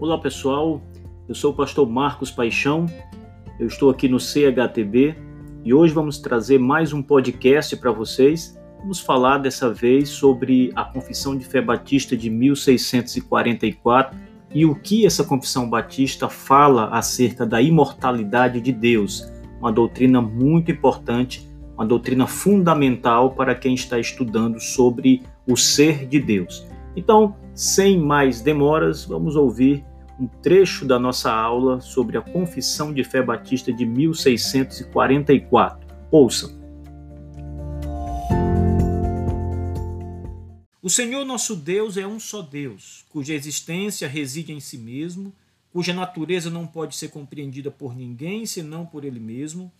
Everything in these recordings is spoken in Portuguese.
Olá pessoal, eu sou o pastor Marcos Paixão, eu estou aqui no CHTB e hoje vamos trazer mais um podcast para vocês. Vamos falar dessa vez sobre a Confissão de Fé Batista de 1644 e o que essa Confissão Batista fala acerca da imortalidade de Deus, uma doutrina muito importante, uma doutrina fundamental para quem está estudando sobre o ser de Deus. Então, sem mais demoras, vamos ouvir um trecho da nossa aula sobre a Confissão de Fé Batista de 1644. Ouçam. O Senhor nosso Deus é um só Deus, cuja existência reside em si mesmo, cuja natureza não pode ser compreendida por ninguém senão por Ele mesmo.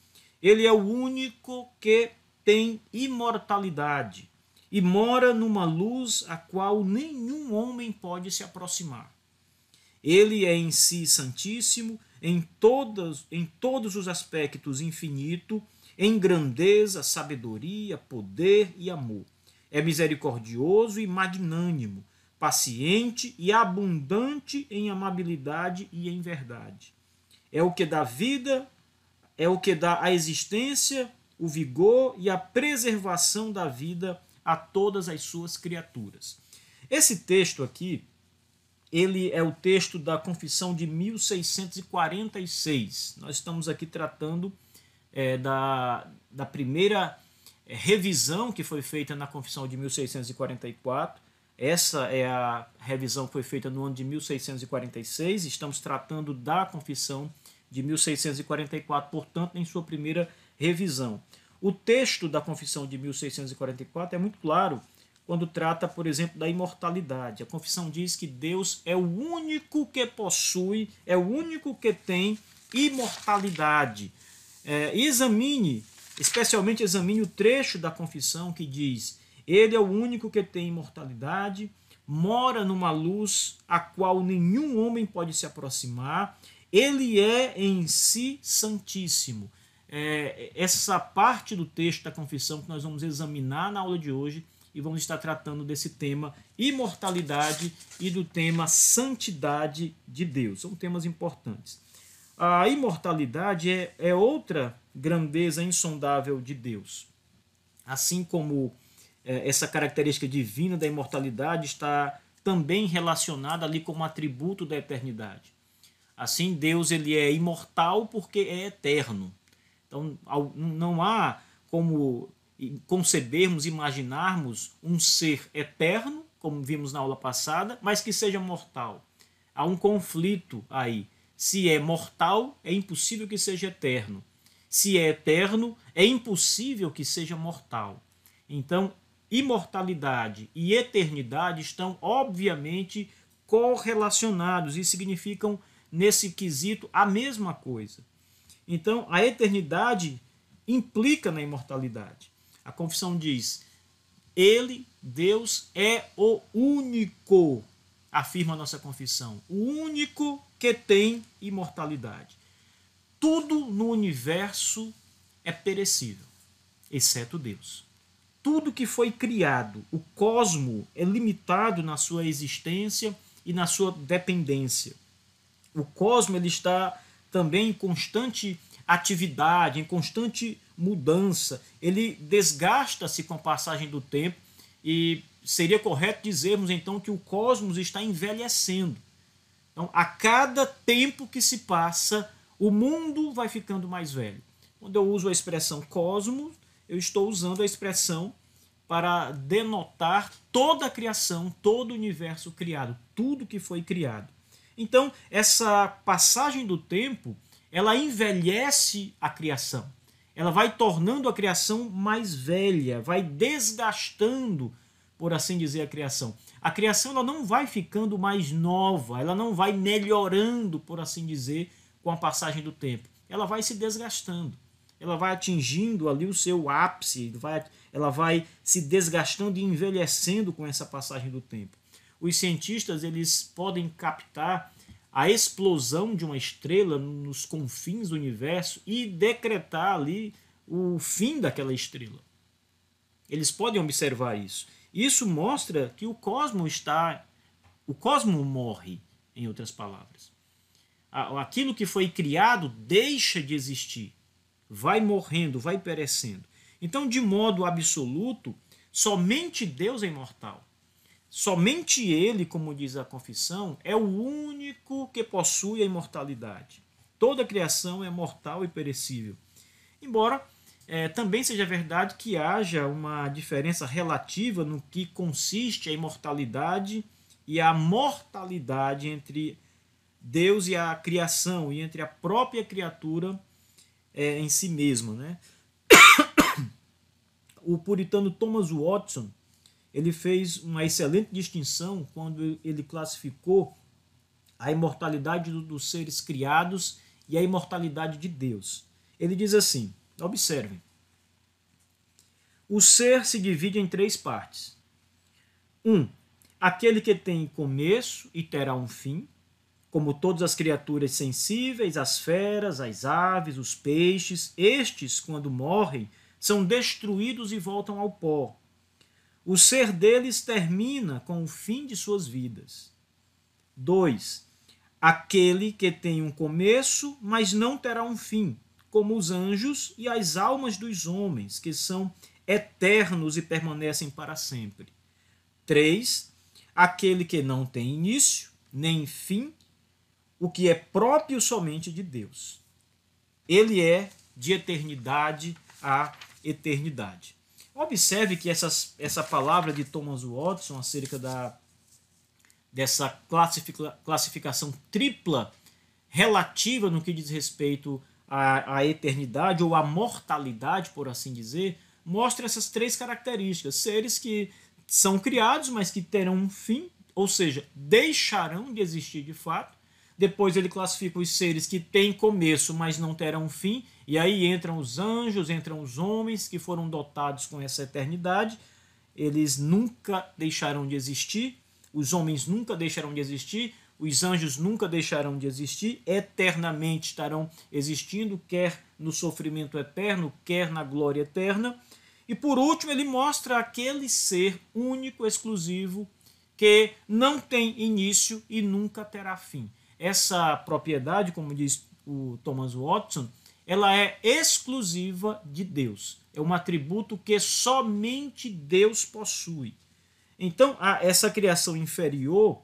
Ele é o único que tem imortalidade e mora numa luz a qual nenhum homem pode se aproximar. Ele é em si santíssimo, em, em todos os aspectos infinito, em grandeza, sabedoria, poder e amor. É misericordioso e magnânimo, paciente e abundante em amabilidade e em verdade. É o que dá vida, é o que dá a existência, o vigor e a preservação da vida a todas as suas criaturas. Esse texto aqui ele é o texto da Confissão de 1646. Nós estamos aqui tratando é, da, da primeira é, revisão que foi feita na Confissão de 1644. Essa é a revisão que foi feita no ano de 1646. Estamos tratando da Confissão de 1644, portanto, em sua primeira revisão. O texto da Confissão de 1644 é muito claro quando trata, por exemplo, da imortalidade. A confissão diz que Deus é o único que possui, é o único que tem imortalidade. É, examine, especialmente examine o trecho da confissão que diz: Ele é o único que tem imortalidade, mora numa luz a qual nenhum homem pode se aproximar, ele é em si santíssimo. É, essa parte do texto da confissão que nós vamos examinar na aula de hoje e vamos estar tratando desse tema imortalidade e do tema santidade de Deus. São temas importantes. A imortalidade é, é outra grandeza insondável de Deus. Assim como é, essa característica divina da imortalidade está também relacionada ali como atributo da eternidade. Assim, Deus ele é imortal porque é eterno. Então, não há como concebermos, imaginarmos um ser eterno, como vimos na aula passada, mas que seja mortal. Há um conflito aí. Se é mortal, é impossível que seja eterno. Se é eterno, é impossível que seja mortal. Então, imortalidade e eternidade estão obviamente correlacionados e significam nesse quesito a mesma coisa. Então, a eternidade implica na imortalidade. A confissão diz: Ele, Deus, é o único, afirma a nossa confissão, o único que tem imortalidade. Tudo no universo é perecível, exceto Deus. Tudo que foi criado, o cosmo, é limitado na sua existência e na sua dependência. O cosmo ele está também em constante atividade, em constante mudança, ele desgasta-se com a passagem do tempo e seria correto dizermos então que o cosmos está envelhecendo. Então, a cada tempo que se passa, o mundo vai ficando mais velho. Quando eu uso a expressão cosmos, eu estou usando a expressão para denotar toda a criação, todo o universo criado, tudo que foi criado. Então, essa passagem do tempo ela envelhece a criação. Ela vai tornando a criação mais velha, vai desgastando, por assim dizer, a criação. A criação ela não vai ficando mais nova, ela não vai melhorando, por assim dizer, com a passagem do tempo. Ela vai se desgastando. Ela vai atingindo ali o seu ápice, vai, ela vai se desgastando e envelhecendo com essa passagem do tempo. Os cientistas eles podem captar a explosão de uma estrela nos confins do universo e decretar ali o fim daquela estrela. Eles podem observar isso. Isso mostra que o cosmos está. O cosmos morre. em outras palavras. Aquilo que foi criado deixa de existir, vai morrendo, vai perecendo. Então, de modo absoluto, somente Deus é imortal. Somente Ele, como diz a confissão, é o único que possui a imortalidade. Toda a criação é mortal e perecível. Embora é, também seja verdade que haja uma diferença relativa no que consiste a imortalidade e a mortalidade entre Deus e a criação, e entre a própria criatura é, em si mesma. Né? o puritano Thomas Watson ele fez uma excelente distinção quando ele classificou a imortalidade dos seres criados e a imortalidade de Deus. Ele diz assim: observem. O ser se divide em três partes. Um, aquele que tem começo e terá um fim, como todas as criaturas sensíveis, as feras, as aves, os peixes, estes, quando morrem, são destruídos e voltam ao pó. O ser deles termina com o fim de suas vidas. 2. Aquele que tem um começo, mas não terá um fim, como os anjos e as almas dos homens, que são eternos e permanecem para sempre. 3. Aquele que não tem início, nem fim, o que é próprio somente de Deus. Ele é de eternidade a eternidade. Observe que essas, essa palavra de Thomas Watson acerca da, dessa classifica, classificação tripla relativa no que diz respeito à, à eternidade ou à mortalidade, por assim dizer, mostra essas três características: seres que são criados, mas que terão um fim, ou seja, deixarão de existir de fato, depois ele classifica os seres que têm começo, mas não terão fim. E aí entram os anjos, entram os homens que foram dotados com essa eternidade. Eles nunca deixarão de existir. Os homens nunca deixarão de existir. Os anjos nunca deixarão de existir. Eternamente estarão existindo, quer no sofrimento eterno, quer na glória eterna. E por último, ele mostra aquele ser único, exclusivo, que não tem início e nunca terá fim essa propriedade, como diz o Thomas Watson, ela é exclusiva de Deus. É um atributo que somente Deus possui. Então, essa criação inferior,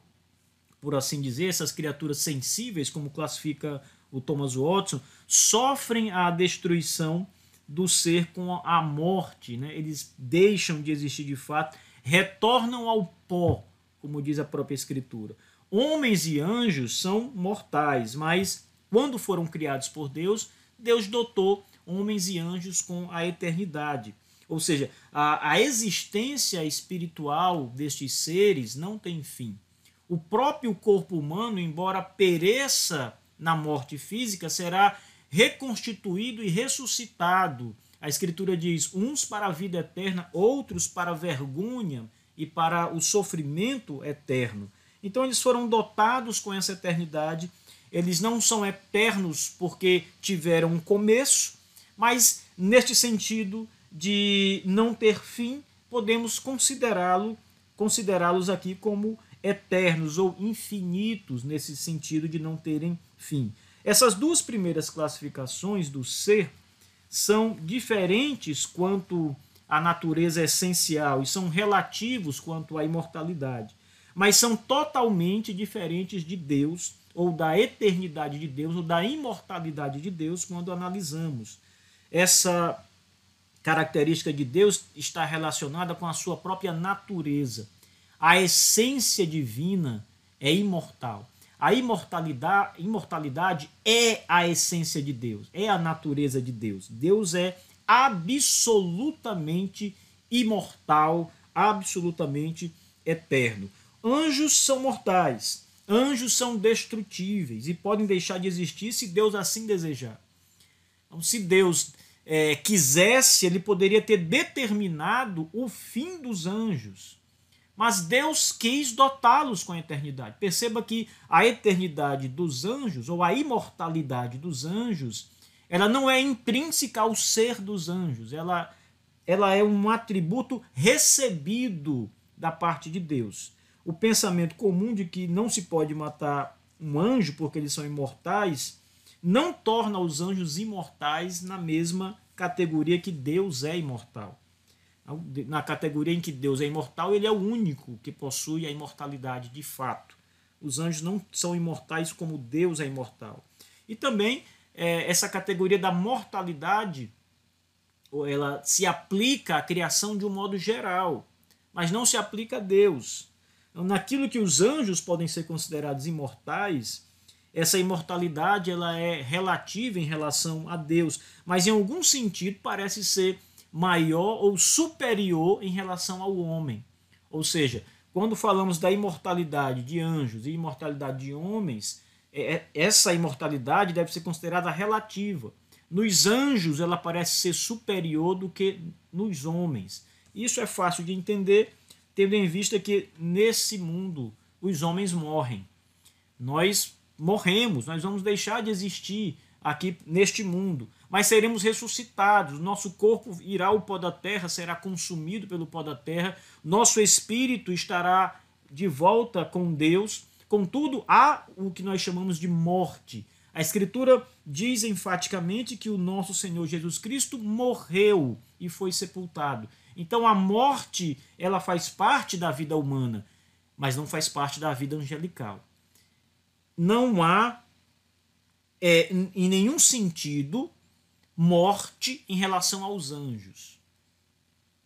por assim dizer, essas criaturas sensíveis, como classifica o Thomas Watson, sofrem a destruição do ser com a morte. Né? Eles deixam de existir de fato, retornam ao pó, como diz a própria Escritura. Homens e anjos são mortais, mas quando foram criados por Deus, Deus dotou homens e anjos com a eternidade. Ou seja, a, a existência espiritual destes seres não tem fim. O próprio corpo humano, embora pereça na morte física, será reconstituído e ressuscitado. A Escritura diz: uns para a vida eterna, outros para a vergonha e para o sofrimento eterno. Então eles foram dotados com essa eternidade. Eles não são eternos porque tiveram um começo, mas neste sentido de não ter fim, podemos considerá-lo considerá-los aqui como eternos ou infinitos nesse sentido de não terem fim. Essas duas primeiras classificações do ser são diferentes quanto à natureza essencial e são relativos quanto à imortalidade mas são totalmente diferentes de Deus, ou da eternidade de Deus, ou da imortalidade de Deus, quando analisamos. Essa característica de Deus está relacionada com a sua própria natureza. A essência divina é imortal. A imortalidade, imortalidade é a essência de Deus, é a natureza de Deus. Deus é absolutamente imortal, absolutamente eterno. Anjos são mortais, anjos são destrutíveis e podem deixar de existir se Deus assim desejar. Então, se Deus é, quisesse, ele poderia ter determinado o fim dos anjos. Mas Deus quis dotá-los com a eternidade. Perceba que a eternidade dos anjos, ou a imortalidade dos anjos, ela não é intrínseca ao ser dos anjos. Ela, ela é um atributo recebido da parte de Deus o pensamento comum de que não se pode matar um anjo porque eles são imortais, não torna os anjos imortais na mesma categoria que Deus é imortal. Na categoria em que Deus é imortal, ele é o único que possui a imortalidade de fato. Os anjos não são imortais como Deus é imortal. E também é, essa categoria da mortalidade ela se aplica à criação de um modo geral, mas não se aplica a Deus. Naquilo que os anjos podem ser considerados imortais, essa imortalidade ela é relativa em relação a Deus, mas em algum sentido parece ser maior ou superior em relação ao homem. Ou seja, quando falamos da imortalidade de anjos e imortalidade de homens, é, é, essa imortalidade deve ser considerada relativa. Nos anjos, ela parece ser superior do que nos homens. Isso é fácil de entender, tendo em vista que nesse mundo os homens morrem. Nós morremos, nós vamos deixar de existir aqui neste mundo, mas seremos ressuscitados. Nosso corpo irá ao pó da terra, será consumido pelo pó da terra, nosso espírito estará de volta com Deus. Contudo, há o que nós chamamos de morte. A Escritura diz enfaticamente que o nosso Senhor Jesus Cristo morreu e foi sepultado. Então a morte, ela faz parte da vida humana, mas não faz parte da vida angelical. Não há, é, em nenhum sentido, morte em relação aos anjos.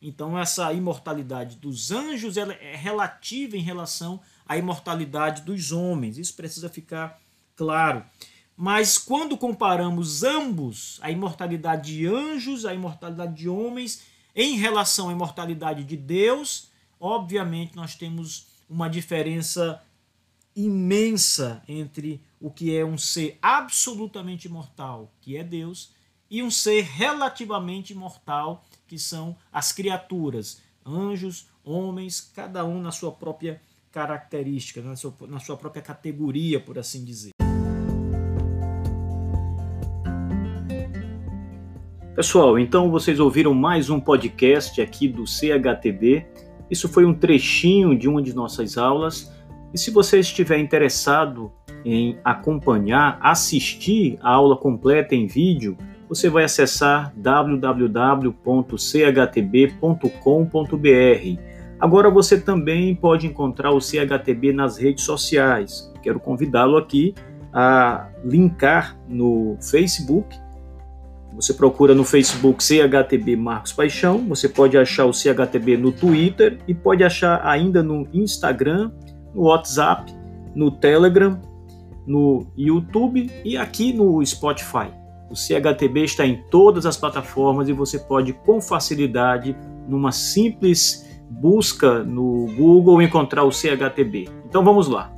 Então essa imortalidade dos anjos ela é relativa em relação à imortalidade dos homens. Isso precisa ficar claro. Mas quando comparamos ambos, a imortalidade de anjos, a imortalidade de homens, em relação à imortalidade de Deus, obviamente nós temos uma diferença imensa entre o que é um ser absolutamente imortal, que é Deus, e um ser relativamente imortal, que são as criaturas, anjos, homens, cada um na sua própria característica, na sua, na sua própria categoria, por assim dizer. Pessoal, então vocês ouviram mais um podcast aqui do CHTB. Isso foi um trechinho de uma de nossas aulas. E se você estiver interessado em acompanhar, assistir a aula completa em vídeo, você vai acessar www.chtb.com.br. Agora você também pode encontrar o CHTB nas redes sociais. Quero convidá-lo aqui a linkar no Facebook você procura no Facebook CHTB Marcos Paixão, você pode achar o CHTB no Twitter e pode achar ainda no Instagram, no WhatsApp, no Telegram, no YouTube e aqui no Spotify. O CHTB está em todas as plataformas e você pode com facilidade, numa simples busca no Google, encontrar o CHTB. Então vamos lá.